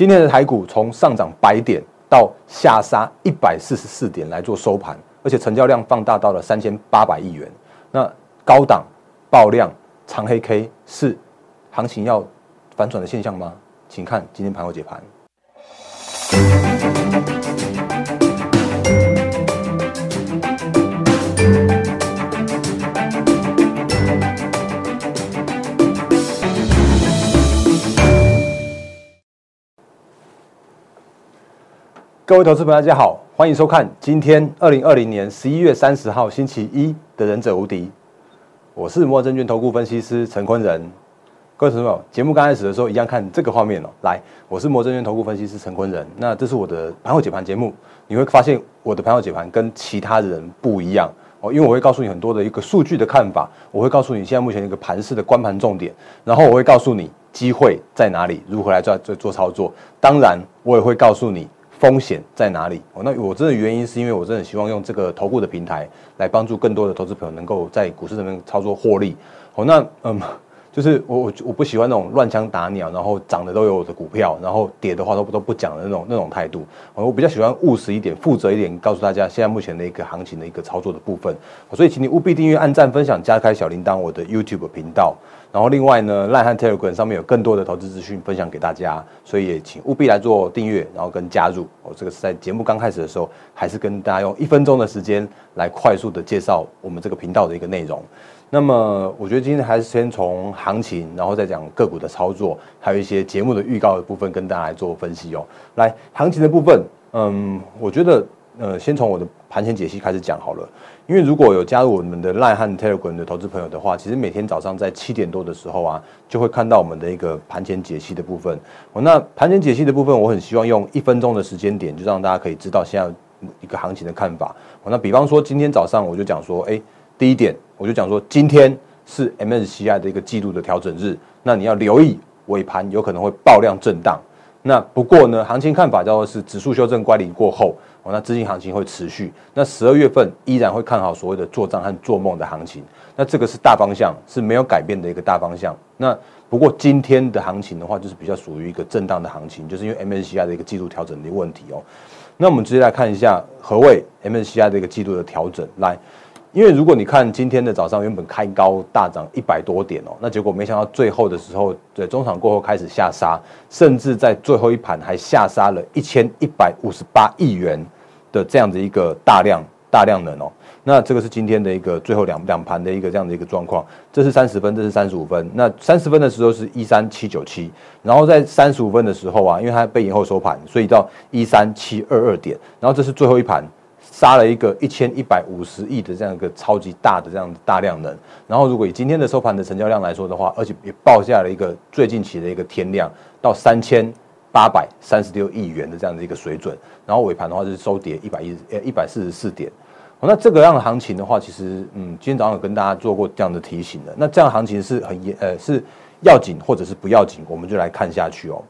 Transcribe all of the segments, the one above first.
今天的台股从上涨百点到下杀一百四十四点来做收盘，而且成交量放大到了三千八百亿元。那高档爆量长黑 K 是行情要反转的现象吗？请看今天盘后解盘。各位投资朋友，大家好，欢迎收看今天二零二零年十一月三十号星期一的《忍者无敌》，我是摩证券投顾分析师陈坤仁。各位朋友，节目刚开始的时候一样看这个画面哦。来，我是摩证券投顾分析师陈坤仁，那这是我的盘后解盘节目。你会发现我的盘后解盘跟其他人不一样哦，因为我会告诉你很多的一个数据的看法，我会告诉你现在目前一个盘势的观盘重点，然后我会告诉你机会在哪里，如何来做做做操作。当然，我也会告诉你。风险在哪里？哦，那我真的原因是因为我真的希望用这个投顾的平台来帮助更多的投资朋友能够在股市上面操作获利。哦，那嗯。就是我我我不喜欢那种乱枪打鸟，然后涨的都有我的股票，然后跌的话都都不讲的那种那种态度。我比较喜欢务实一点、负责一点，告诉大家现在目前的一个行情的一个操作的部分。所以，请你务必订阅、按赞、分享、加开小铃铛，我的 YouTube 频道。然后，另外呢，赖汉 Telegram 上面有更多的投资资讯分享给大家，所以也请务必来做订阅，然后跟加入。我这个是在节目刚开始的时候，还是跟大家用一分钟的时间来快速的介绍我们这个频道的一个内容。那么，我觉得今天还是先从行情，然后再讲个股的操作，还有一些节目的预告的部分，跟大家来做分析哦。来，行情的部分，嗯，我觉得，呃，先从我的盘前解析开始讲好了。因为如果有加入我们的赖汉 Telegram 的投资朋友的话，其实每天早上在七点多的时候啊，就会看到我们的一个盘前解析的部分。那盘前解析的部分，我很希望用一分钟的时间点，就让大家可以知道现在一个行情的看法。那比方说今天早上我就讲说，哎。第一点，我就讲说，今天是 MSCI 的一个季度的调整日，那你要留意尾盘有可能会爆量震荡。那不过呢，行情看法叫做是指数修正乖离过后，哦，那资金行情会持续。那十二月份依然会看好所谓的做账和做梦的行情。那这个是大方向是没有改变的一个大方向。那不过今天的行情的话，就是比较属于一个震荡的行情，就是因为 MSCI 的一个季度调整的问题哦。那我们直接来看一下何谓 MSCI 的一个季度的调整来。因为如果你看今天的早上原本开高大涨一百多点哦，那结果没想到最后的时候，对中场过后开始下杀，甚至在最后一盘还下杀了一千一百五十八亿元的这样的一个大量大量能哦。那这个是今天的一个最后两两盘的一个这样的一个状况。这是三十分，这是三十五分。那三十分的时候是一三七九七，然后在三十五分的时候啊，因为它被延后收盘，所以到一三七二二点。然后这是最后一盘。杀了一个一千一百五十亿的这样一个超级大的这样大量能，然后如果以今天的收盘的成交量来说的话，而且也报下了一个最近期的一个天量到三千八百三十六亿元的这样的一个水准，然后尾盘的话是收跌一百一呃一百四十四点，那这个样的行情的话，其实嗯今天早上有跟大家做过这样的提醒的，那这样行情是很严呃是要紧或者是不要紧，我们就来看下去哦。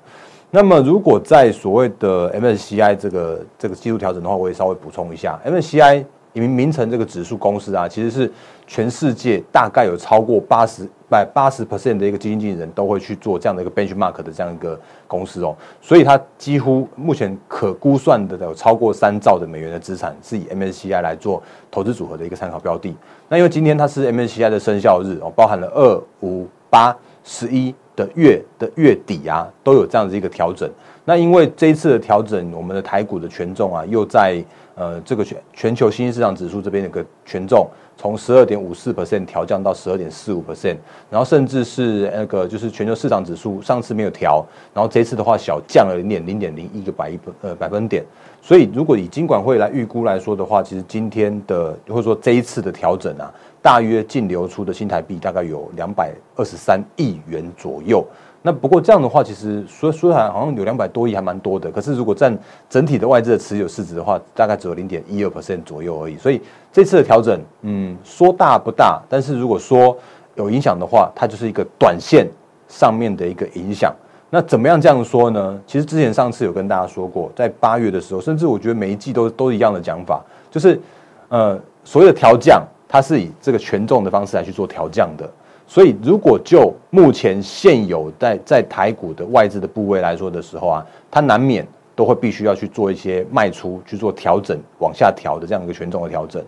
那么，如果在所谓的 MSCI 这个这个季度调整的话，我也稍微补充一下，MSCI 名名称这个指数公司啊，其实是全世界大概有超过八十百八十 percent 的一个基金经理人都会去做这样的一个 benchmark 的这样一个公司哦，所以它几乎目前可估算的有超过三兆的美元的资产是以 MSCI 来做投资组合的一个参考标的。那因为今天它是 MSCI 的生效日哦，包含了二五八十一。的月的月底啊，都有这样子一个调整。那因为这一次的调整，我们的台股的权重啊，又在呃这个全全球新兴市场指数这边的一个权重，从十二点五四 percent 调降到十二点四五 percent，然后甚至是那个就是全球市场指数上次没有调，然后这次的话小降了零点零点零一个百一呃百分点。所以如果以金管会来预估来说的话，其实今天的或者说这一次的调整啊。大约净流出的新台币大概有两百二十三亿元左右。那不过这样的话，其实说说来好像有两百多亿，还蛮多的。可是如果占整体的外资的持有市值的话，大概只有零点一二 percent 左右而已。所以这次的调整，嗯，说大不大，但是如果说有影响的话，它就是一个短线上面的一个影响。那怎么样这样说呢？其实之前上次有跟大家说过，在八月的时候，甚至我觉得每一季都都一样的讲法，就是呃所谓的调降。它是以这个权重的方式来去做调降的，所以如果就目前现有在在台股的外资的部位来说的时候啊，它难免都会必须要去做一些卖出，去做调整，往下调的这样一个权重的调整。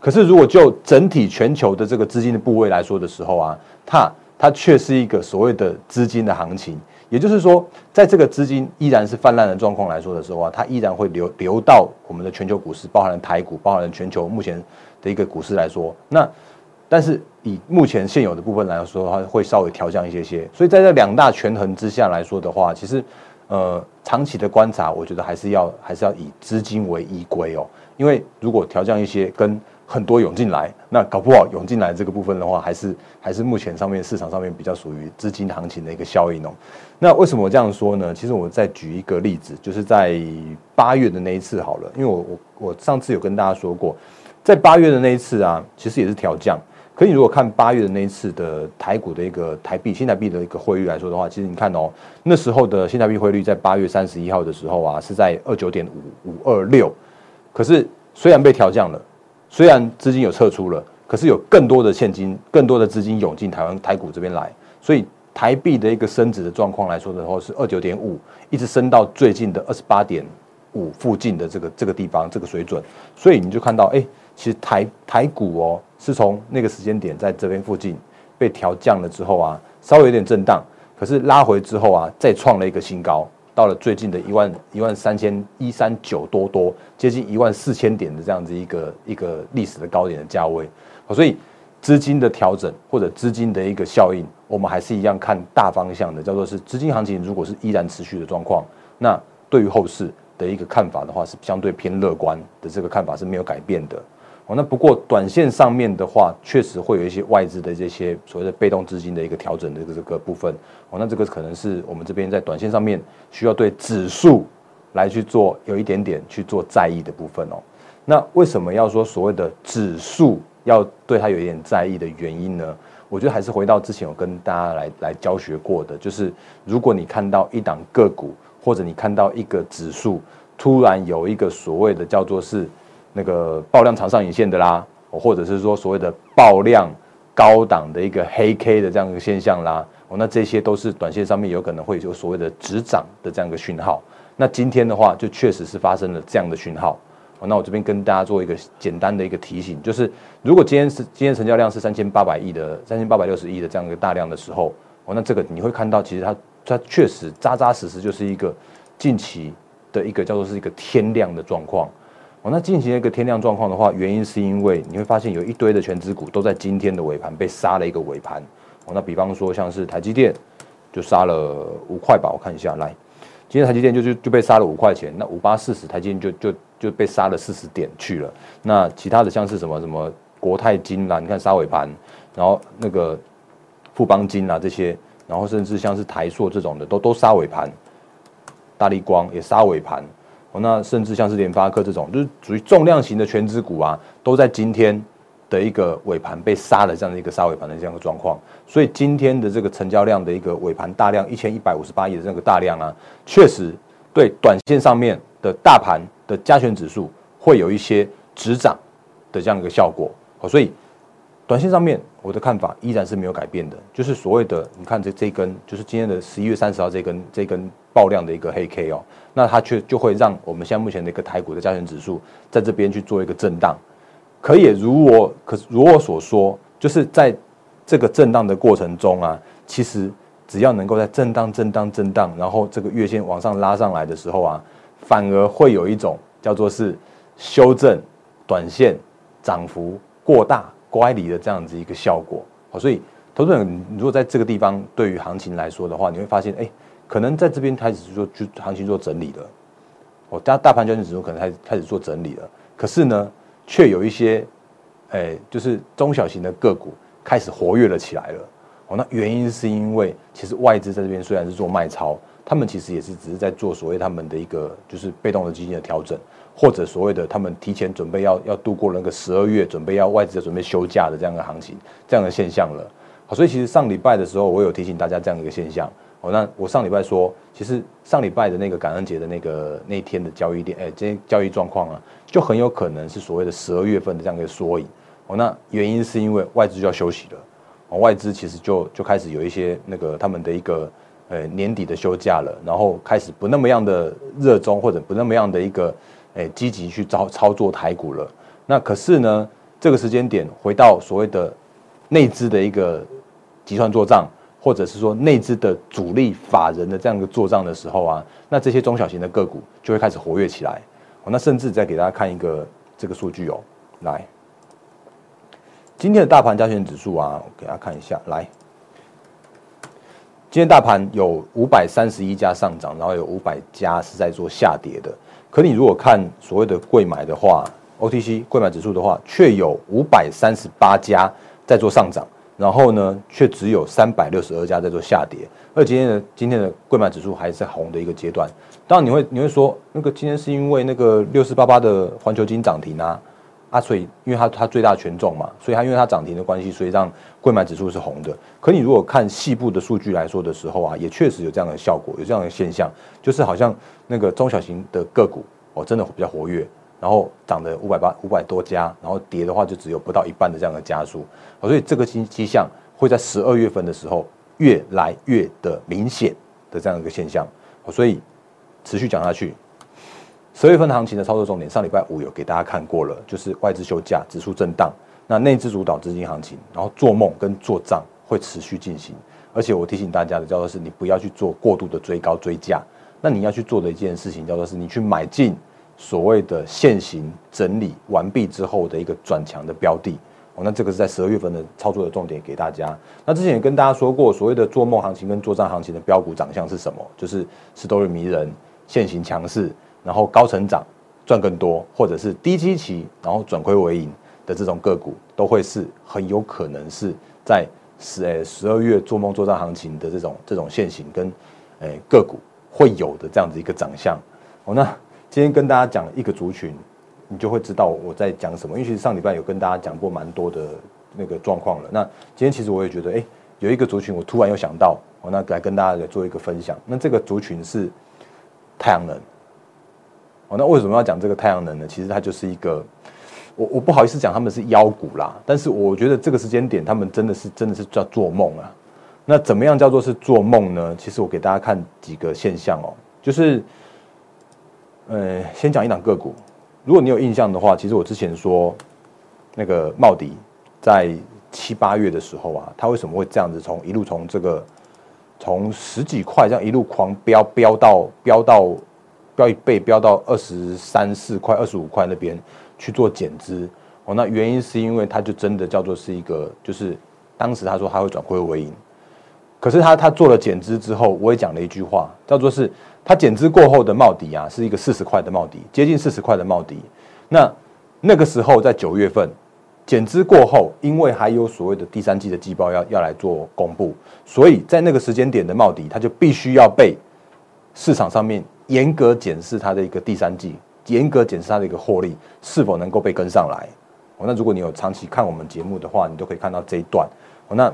可是如果就整体全球的这个资金的部位来说的时候啊，它它却是一个所谓的资金的行情，也就是说，在这个资金依然是泛滥的状况来说的时候啊，它依然会流流到我们的全球股市，包含了台股，包含了全球目前的一个股市来说。那但是以目前现有的部分来说的话，会稍微调降一些些。所以在这两大权衡之下来说的话，其实呃长期的观察，我觉得还是要还是要以资金为依归哦。因为如果调降一些跟很多涌进来，那搞不好涌进来这个部分的话，还是还是目前上面市场上面比较属于资金行情的一个效应哦。那为什么我这样说呢？其实我再举一个例子，就是在八月的那一次好了，因为我我我上次有跟大家说过，在八月的那一次啊，其实也是调降。可你如果看八月的那一次的台股的一个台币新台币的一个汇率来说的话，其实你看哦，那时候的新台币汇率在八月三十一号的时候啊，是在二九点五五二六，可是虽然被调降了。虽然资金有撤出了，可是有更多的现金、更多的资金涌进台湾台股这边来，所以台币的一个升值的状况来说的话，是二九点五，一直升到最近的二十八点五附近的这个这个地方这个水准，所以你就看到，哎，其实台台股哦，是从那个时间点在这边附近被调降了之后啊，稍微有点震荡，可是拉回之后啊，再创了一个新高。到了最近的一万一万三千一三九多多，接近一万四千点的这样子一个一个历史的高点的价位，所以资金的调整或者资金的一个效应，我们还是一样看大方向的，叫做是资金行情如果是依然持续的状况，那对于后市的一个看法的话，是相对偏乐观的，这个看法是没有改变的。哦，那不过短线上面的话，确实会有一些外资的这些所谓的被动资金的一个调整的这个部分。哦，那这个可能是我们这边在短线上面需要对指数来去做有一点点去做在意的部分哦。那为什么要说所谓的指数要对它有一点在意的原因呢？我觉得还是回到之前有跟大家来来教学过的，就是如果你看到一档个股，或者你看到一个指数突然有一个所谓的叫做是。那个爆量长上影线的啦，或者是说所谓的爆量高档的一个黑 K 的这样一个现象啦，哦，那这些都是短线上面有可能会有所谓的止涨的这样一个讯号。那今天的话，就确实是发生了这样的讯号。哦，那我这边跟大家做一个简单的一个提醒，就是如果今天是今天成交量是三千八百亿的三千八百六十亿的这样一个大量的时候，哦，那这个你会看到，其实它它确实扎扎实实就是一个近期的一个叫做是一个天量的状况。哦，那进行一个天量状况的话，原因是因为你会发现有一堆的全资股都在今天的尾盘被杀了一个尾盘。哦，那比方说像是台积电，就杀了五块吧，我看一下，来，今天台积电就就就被杀了五块钱，那五八四十台积电就就就被杀了四十点去了。那其他的像是什么什么国泰金啦，你看杀尾盘，然后那个富邦金啊这些，然后甚至像是台硕这种的都都杀尾盘，大力光也杀尾盘。那甚至像是联发科这种，就是属于重量型的全资股啊，都在今天的一个尾盘被杀了这样的一个杀尾盘的这样的状况。所以今天的这个成交量的一个尾盘大量一千一百五十八亿的这个大量啊，确实对短线上面的大盘的加权指数会有一些止涨的这样一个效果。好，所以短线上面我的看法依然是没有改变的，就是所谓的你看这这根，就是今天的十一月三十号这根这根。爆量的一个黑 K 哦，那它却就会让我们现在目前的一个台股的加权指数在这边去做一个震荡。可也如我可如我所说，就是在这个震荡的过程中啊，其实只要能够在震荡、震荡、震荡，然后这个月线往上拉上来的时候啊，反而会有一种叫做是修正短线涨幅过大乖离的这样子一个效果。好，所以投资人如果在这个地方对于行情来说的话，你会发现，哎。可能在这边开始做就行情做整理了，哦，大大盘交易指数可能开始开始做整理了，可是呢，却有一些，哎，就是中小型的个股开始活跃了起来了，哦，那原因是因为其实外资在这边虽然是做卖超，他们其实也是只是在做所谓他们的一个就是被动的基金的调整，或者所谓的他们提前准备要要度过那个十二月，准备要外资准备休假的这样的行情，这样的现象了，好，所以其实上礼拜的时候，我有提醒大家这样一个现象。哦，那我上礼拜说，其实上礼拜的那个感恩节的那个那天的交易点，哎，这些交易状况啊，就很有可能是所谓的十二月份的这样一个缩影。哦，那原因是因为外资就要休息了。外资其实就就开始有一些那个他们的一个呃年底的休假了，然后开始不那么样的热衷或者不那么样的一个哎积极去操操作台股了。那可是呢，这个时间点回到所谓的内资的一个集团做账，或者是说内资的主力法人的这样一个做账的时候啊，那这些中小型的个股就会开始活跃起来。哦，那甚至再给大家看一个这个数据哦，来。今天的大盘加权指数啊，我给大家看一下。来，今天大盘有五百三十一家上涨，然后有五百家是在做下跌的。可你如果看所谓的贵买的话，OTC 贵买指数的话，却有五百三十八家在做上涨，然后呢，却只有三百六十二家在做下跌。而今天的今天的贵买指数还是在红的一个阶段。当然你会你会说，那个今天是因为那个六四八八的环球金涨停啊。啊，所以因为它它最大权重嘛，所以它因为它涨停的关系，所以让贵买指数是红的。可你如果看细部的数据来说的时候啊，也确实有这样的效果，有这样的现象，就是好像那个中小型的个股哦，真的比较活跃，然后涨的五百八五百多家，然后跌的话就只有不到一半的这样的加速。所以这个迹迹象会在十二月份的时候越来越的明显的这样一个现象。所以持续讲下去。十月份行情的操作重点，上礼拜五有给大家看过了，就是外资休假、指数震荡，那内资主导资金行情，然后做梦跟做账会持续进行。而且我提醒大家的叫做是，你不要去做过度的追高追价，那你要去做的一件事情叫做是，你去买进所谓的现行整理完毕之后的一个转强的标的。哦，那这个是在十二月份的操作的重点给大家。那之前也跟大家说过，所谓的做梦行情跟做账行情的标股长相是什么？就是是都是迷人，现行强势。然后高成长赚更多，或者是低基期然后转亏为盈的这种个股，都会是很有可能是在十诶十二月做梦做账行情的这种这种现形跟诶个股会有的这样子一个长相。哦，那今天跟大家讲一个族群，你就会知道我在讲什么。因为其实上礼拜有跟大家讲过蛮多的那个状况了。那今天其实我也觉得，哎，有一个族群我突然又想到，我那来跟大家来做一个分享。那这个族群是太阳能。哦，那为什么要讲这个太阳能呢？其实它就是一个，我我不好意思讲他们是妖股啦，但是我觉得这个时间点他们真的是真的是叫做梦啊。那怎么样叫做是做梦呢？其实我给大家看几个现象哦，就是，呃，先讲一档个股，如果你有印象的话，其实我之前说那个茂迪在七八月的时候啊，它为什么会这样子从一路从这个从十几块这样一路狂飙飙到飙到。飙一倍，飙到二十三四块、二十五块那边去做减资哦。那原因是因为它就真的叫做是一个，就是当时他说他会转亏为盈，可是他他做了减资之后，我也讲了一句话，叫做是他减资过后的帽底啊，是一个四十块的帽底，接近四十块的帽底。那那个时候在九月份减资过后，因为还有所谓的第三季的季报要要来做公布，所以在那个时间点的帽底，它就必须要被市场上面。严格检视它的一个第三季，严格检视它的一个获利是否能够被跟上来。哦，那如果你有长期看我们节目的话，你都可以看到这一段。哦，那，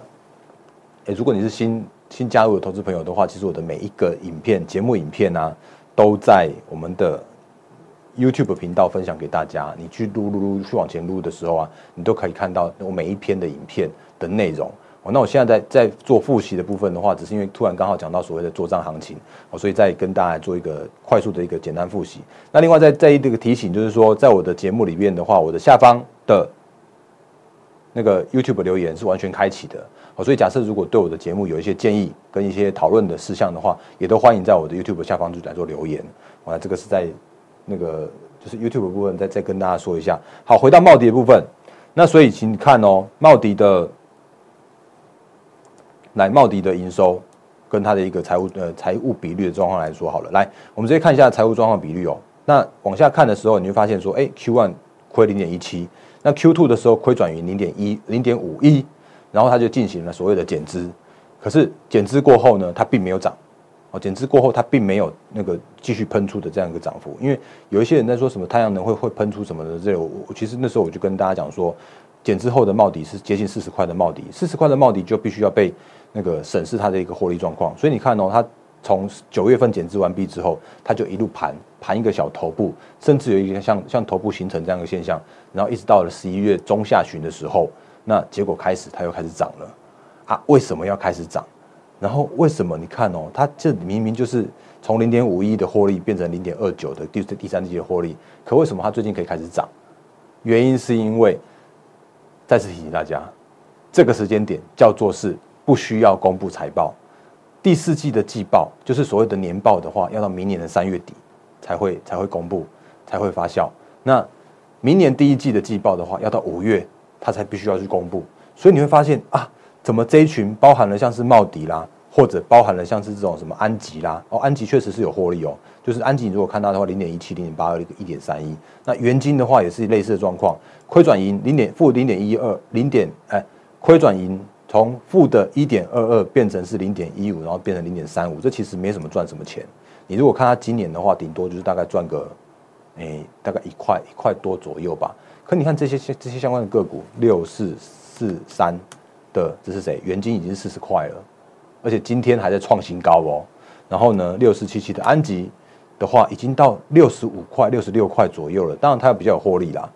诶，如果你是新新加入的投资朋友的话，其实我的每一个影片、节目影片啊，都在我们的 YouTube 频道分享给大家。你去录录录去往前录的时候啊，你都可以看到我每一篇的影片的内容。哦，那我现在在在做复习的部分的话，只是因为突然刚好讲到所谓的做账行情，哦，所以再跟大家做一个快速的一个简单复习。那另外在在这个提醒，就是说，在我的节目里面的话，我的下方的那个 YouTube 留言是完全开启的。好，所以假设如果对我的节目有一些建议跟一些讨论的事项的话，也都欢迎在我的 YouTube 下方就来做留言。啊，这个是在那个就是 YouTube 部分再再跟大家说一下。好，回到茂迪的部分，那所以请看哦，茂迪的。来茂迪的营收跟它的一个财务呃财务比率的状况来说好了，来我们直接看一下财务状况比率哦。那往下看的时候，你会发现说，哎，Q one 亏零点一七，那 Q two 的时候亏转于零点一零点五一，然后它就进行了所谓的减资。可是减资过后呢，它并没有涨哦，减资过后它并没有那个继续喷出的这样一个涨幅。因为有一些人在说什么太阳能会会喷出什么的，这我其实那时候我就跟大家讲说，减资后的帽底是接近四十块的帽底，四十块的帽底就必须要被。那个审视它的一个获利状况，所以你看哦，它从九月份减资完毕之后，它就一路盘盘一个小头部，甚至有一个像像头部形成这样的现象，然后一直到了十一月中下旬的时候，那结果开始它又开始涨了，啊，为什么要开始涨？然后为什么你看哦，它这明明就是从零点五一的获利变成零点二九的第第三季的获利，可为什么它最近可以开始涨？原因是因为再次提醒大家，这个时间点叫做是不需要公布财报，第四季的季报就是所谓的年报的话，要到明年的三月底才会才会公布，才会发酵。那明年第一季的季报的话，要到五月它才必须要去公布。所以你会发现啊。怎么这一群包含了像是茂迪啦，或者包含了像是这种什么安吉啦？哦，安吉确实是有获利哦。就是安吉，你如果看到的话，零点一七、零点八二、一点三一。那元金的话也是类似的状况，亏转盈零点负零点一二，零点哎，亏转盈从负的一点二二变成是零点一五，然后变成零点三五，这其实没什么赚什么钱。你如果看它今年的话，顶多就是大概赚个哎大概一块一块多左右吧。可你看这些这些相关的个股，六四四三。的这是谁？元金已经四十块了，而且今天还在创新高哦。然后呢，六四七七的安吉的话，已经到六十五块、六十六块左右了。当然，它比较有获利啦，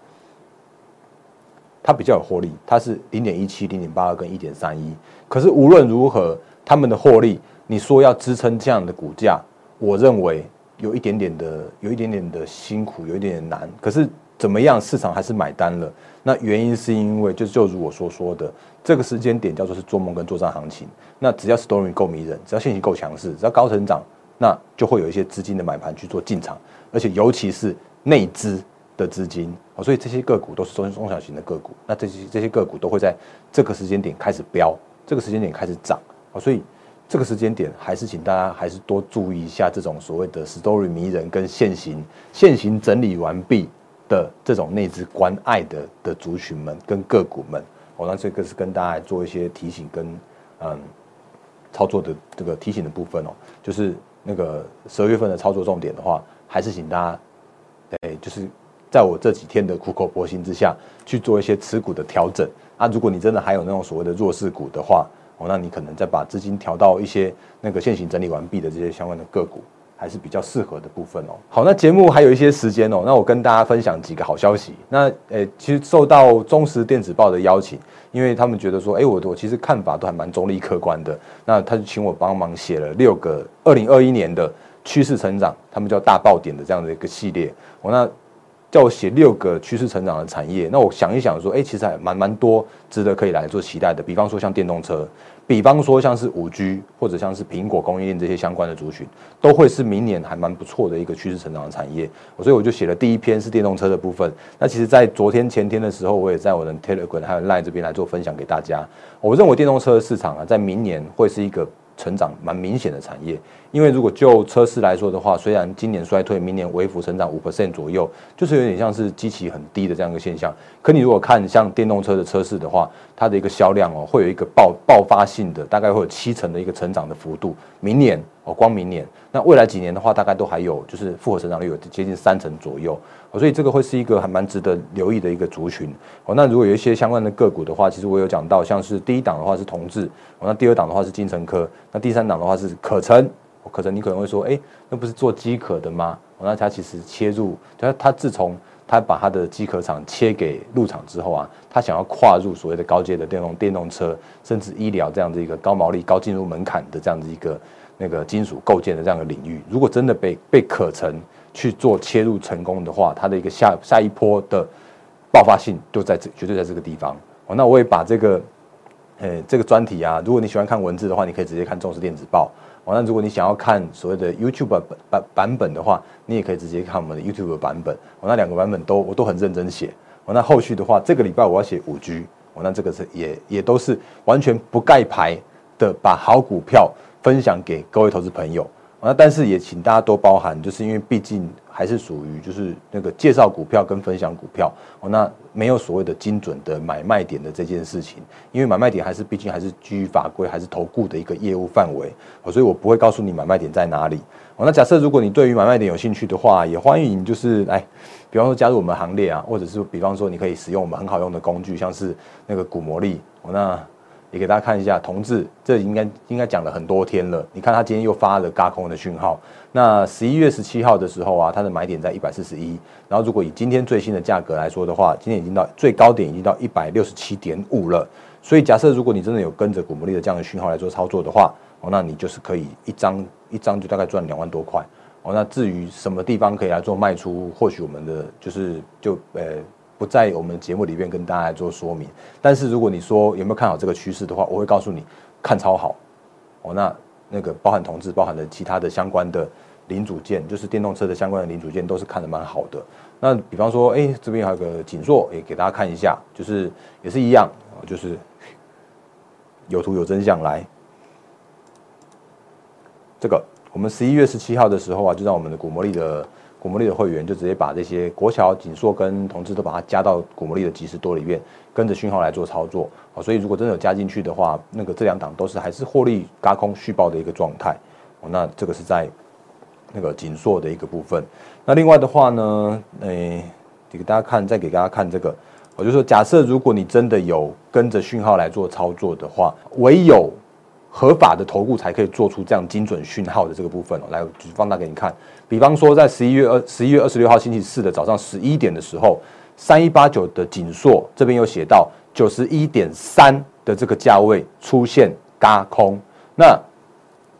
它比较有获利，它是零点一七、零点八二跟一点三一。可是无论如何，他们的获利，你说要支撑这样的股价，我认为有一点点的、有一点点的辛苦，有一点点难。可是。怎么样？市场还是买单了。那原因是因为，就就如我所说的，这个时间点叫做是做梦跟做账行情。那只要 story 够迷人，只要信息够强势，只要高成长，那就会有一些资金的买盘去做进场，而且尤其是内资的资金。所以这些个股都是中中小型的个股。那这些这些个股都会在这个时间点开始飙，这个时间点开始涨。所以这个时间点还是请大家还是多注意一下这种所谓的 story 迷人跟现行现行整理完毕。的这种内资关爱的的族群们跟个股们，我那这个是跟大家做一些提醒跟嗯操作的这个提醒的部分哦，就是那个十二月份的操作重点的话，还是请大家哎，就是在我这几天的苦口婆心之下去做一些持股的调整啊。如果你真的还有那种所谓的弱势股的话，哦，那你可能再把资金调到一些那个现行整理完毕的这些相关的个股。还是比较适合的部分哦。好，那节目还有一些时间哦，那我跟大家分享几个好消息。那诶，其实受到中时电子报的邀请，因为他们觉得说，哎，我我其实看法都还蛮中立客观的。那他就请我帮忙写了六个二零二一年的趋势成长，他们叫大爆点的这样的一个系列。我那叫我写六个趋势成长的产业。那我想一想说，哎，其实还蛮蛮多值得可以来做期待的。比方说像电动车。比方说，像是五 G 或者像是苹果供应链这些相关的族群，都会是明年还蛮不错的一个趋势成长的产业。所以我就写了第一篇是电动车的部分。那其实，在昨天前天的时候，我也在我的 Telegram 还有 Line 这边来做分享给大家。我认为电动车的市场啊，在明年会是一个。成长蛮明显的产业，因为如果就车市来说的话，虽然今年衰退，明年微幅成长五 percent 左右，就是有点像是机器很低的这样一个现象。可你如果看像电动车的车市的话，它的一个销量哦，会有一个爆爆发性的，大概会有七成的一个成长的幅度。明年哦，光明年，那未来几年的话，大概都还有就是复合成长率有接近三成左右。所以这个会是一个还蛮值得留意的一个族群。哦，那如果有一些相关的个股的话，其实我有讲到，像是第一档的话是同志，那第二档的话是金城科，那第三档的话是可成。可成你可能会说，哎，那不是做机壳的吗？那它其实切入，它它自从他把他的机壳厂切给入场之后啊，他想要跨入所谓的高阶的电动电动车，甚至医疗这样的一个高毛利、高进入门槛的这样的一个那个金属构建的这样的领域，如果真的被被可成。去做切入成功的话，它的一个下下一波的爆发性就在这，绝对在这个地方。哦，那我也把这个，呃，这个专题啊，如果你喜欢看文字的话，你可以直接看《中视电子报》。哦，那如果你想要看所谓的 YouTube 版版版本的话，你也可以直接看我们的 YouTube 版本。我，那两个版本都我都很认真写。哦，那后续的话，这个礼拜我要写五 G。哦，那这个是也也都是完全不盖牌的，把好股票分享给各位投资朋友。那但是也请大家多包涵，就是因为毕竟还是属于就是那个介绍股票跟分享股票哦，那没有所谓的精准的买卖点的这件事情，因为买卖点还是毕竟还是基于法规还是投顾的一个业务范围哦，所以我不会告诉你买卖点在哪里哦。那假设如果你对于买卖点有兴趣的话，也欢迎就是来，比方说加入我们行列啊，或者是比方说你可以使用我们很好用的工具，像是那个股魔力哦，那。也给大家看一下同志，这应该应该讲了很多天了。你看他今天又发了嘎空的讯号。那十一月十七号的时候啊，它的买点在一百四十一。然后如果以今天最新的价格来说的话，今天已经到最高点已经到一百六十七点五了。所以假设如果你真的有跟着古魔力的这样的讯号来做操作的话，哦，那你就是可以一张一张就大概赚两万多块。哦，那至于什么地方可以来做卖出，或许我们的就是就呃。不在我们节目里面跟大家来做说明，但是如果你说有没有看好这个趋势的话，我会告诉你看超好哦。那那个包含同志，包含的其他的相关的零组件，就是电动车的相关的零组件，都是看的蛮好的。那比方说，哎，这边还有个锦硕，也给大家看一下，就是也是一样，就是有图有真相来。这个我们十一月十七号的时候啊，就让我们的古魔力的。古魔力的会员就直接把这些国桥、锦硕跟同志都把它加到古魔力的即时多里面，跟着讯号来做操作。哦，所以如果真的有加进去的话，那个这两档都是还是获利嘎空续报的一个状态。那这个是在那个锦硕的一个部分。那另外的话呢，诶，给大家看，再给大家看这个，我就说，假设如果你真的有跟着讯号来做操作的话，唯有。合法的投顾才可以做出这样精准讯号的这个部分哦，来放大给你看。比方说，在十一月二十一月二十六号星期四的早上十一点的时候，三一八九的锦硕这边有写到九十一点三的这个价位出现嘎空。那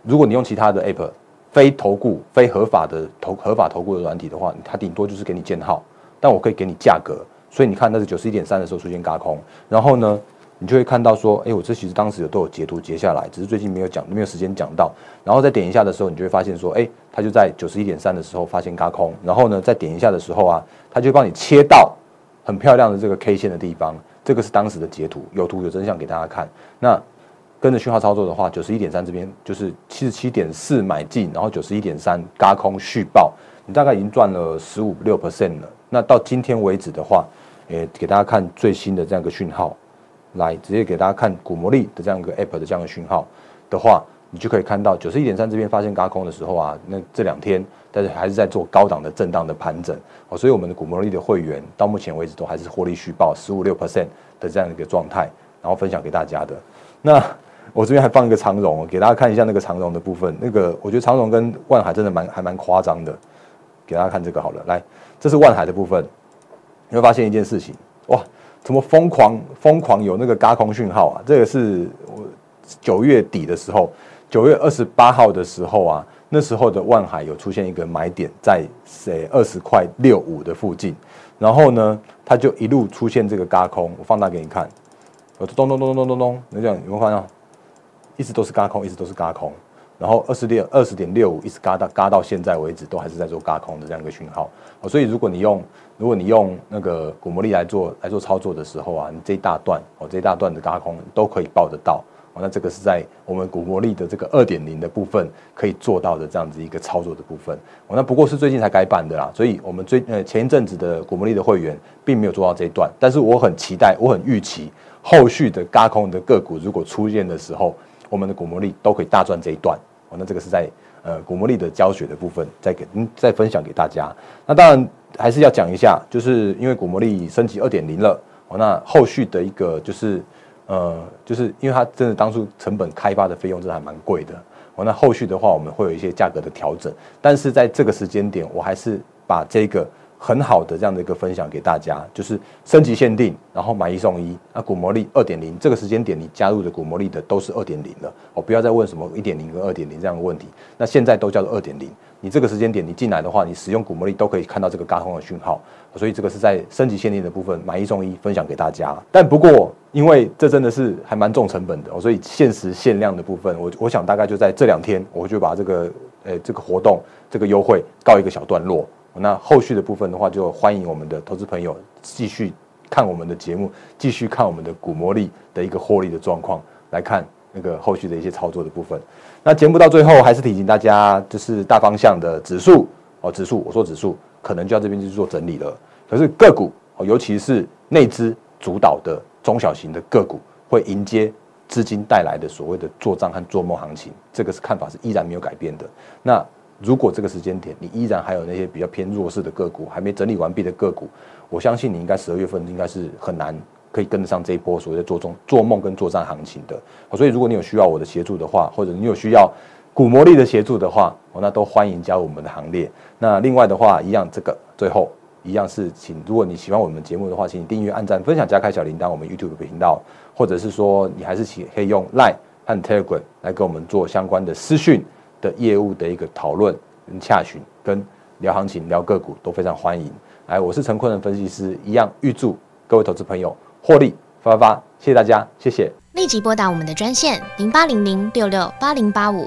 如果你用其他的 app 非投顾非合法的投合法投顾的软体的话，它顶多就是给你建号，但我可以给你价格。所以你看，那是九十一点三的时候出现嘎空，然后呢？你就会看到说，哎，我这其实当时有都有截图截下来，只是最近没有讲，没有时间讲到。然后再点一下的时候，你就会发现说，哎，它就在九十一点三的时候发现嘎空，然后呢，再点一下的时候啊，它就帮你切到很漂亮的这个 K 线的地方。这个是当时的截图，有图有真相给大家看。那跟着讯号操作的话，九十一点三这边就是七十七点四买进，然后九十一点三嘎空续报，你大概已经赚了十五六 percent 了。那到今天为止的话，诶，给大家看最新的这样一个讯号。来直接给大家看股魔力的这样一个 app 的这样的讯号的话，你就可以看到九十一点三这边发现高空的时候啊，那这两天但是还是在做高档的震荡的盘整哦，所以我们的股魔力的会员到目前为止都还是获利续报十五六 percent 的这样一个状态，然后分享给大家的。那我这边还放一个长荣，给大家看一下那个长荣的部分。那个我觉得长荣跟万海真的蛮还蛮夸张的，给大家看这个好了。来，这是万海的部分，你会发现一件事情，哇！怎么疯狂疯狂有那个嘎空讯号啊？这个是我九月底的时候，九月二十八号的时候啊，那时候的万海有出现一个买点在呃二十块六五的附近，然后呢，它就一路出现这个嘎空，我放大给你看，我咚咚咚咚咚咚咚，你这样有没有看到？一直都是嘎空，一直都是嘎空。然后二十六二十点六五一直嘎到嘎到现在为止，都还是在做嘎空的这样一个讯号。哦，所以如果你用如果你用那个股魔力来做来做操作的时候啊，你这一大段哦这一大段的嘎空都可以报得到。哦，那这个是在我们股魔力的这个二点零的部分可以做到的这样子一个操作的部分。哦，那不过是最近才改版的啦，所以我们最呃前一阵子的股魔力的会员并没有做到这一段。但是我很期待，我很预期后续的嘎空的个股如果出现的时候。我们的古魔力都可以大赚这一段哦，那这个是在呃古魔力的教学的部分，再给嗯再分享给大家。那当然还是要讲一下，就是因为古魔力升级二点零了哦，那后续的一个就是呃就是因为它真的当初成本开发的费用真的还蛮贵的哦，那后续的话我们会有一些价格的调整，但是在这个时间点，我还是把这个。很好的这样的一个分享给大家，就是升级限定，然后买一送一。那古魔力二点零这个时间点，你加入的古魔力的都是二点零了。哦，不要再问什么一点零跟二点零这样的问题。那现在都叫做二点零。你这个时间点你进来的话，你使用古魔力都可以看到这个嘎通的讯号。所以这个是在升级限定的部分买一送一分享给大家。但不过因为这真的是还蛮重成本的，所以限时限量的部分，我我想大概就在这两天，我就把这个呃这个活动这个优惠告一个小段落。那后续的部分的话，就欢迎我们的投资朋友继续看我们的节目，继续看我们的股魔力的一个获利的状况，来看那个后续的一些操作的部分。那节目到最后还是提醒大家，就是大方向的指数哦，指数我说指数可能就要这边去做整理了。可是个股哦，尤其是内资主导的中小型的个股，会迎接资金带来的所谓的做账和做梦行情，这个是看法是依然没有改变的。那。如果这个时间点你依然还有那些比较偏弱势的个股还没整理完毕的个股，我相信你应该十二月份应该是很难可以跟得上这一波所谓的做中做梦跟作战行情的。所以如果你有需要我的协助的话，或者你有需要股魔力的协助的话，那都欢迎加入我们的行列。那另外的话，一样这个最后一样是请，如果你喜欢我们节目的话，请你订阅、按赞、分享、加开小铃铛，我们 YouTube 频道，或者是说你还是请可以用 Line 和 Telegram 来跟我们做相关的私讯的业务的一个讨论、跟洽询、跟聊行情、聊个股都非常欢迎。来，我是陈坤的分析师，一样预祝各位投资朋友获利发发发，谢谢大家，谢谢。立即拨打我们的专线零八零零六六八零八五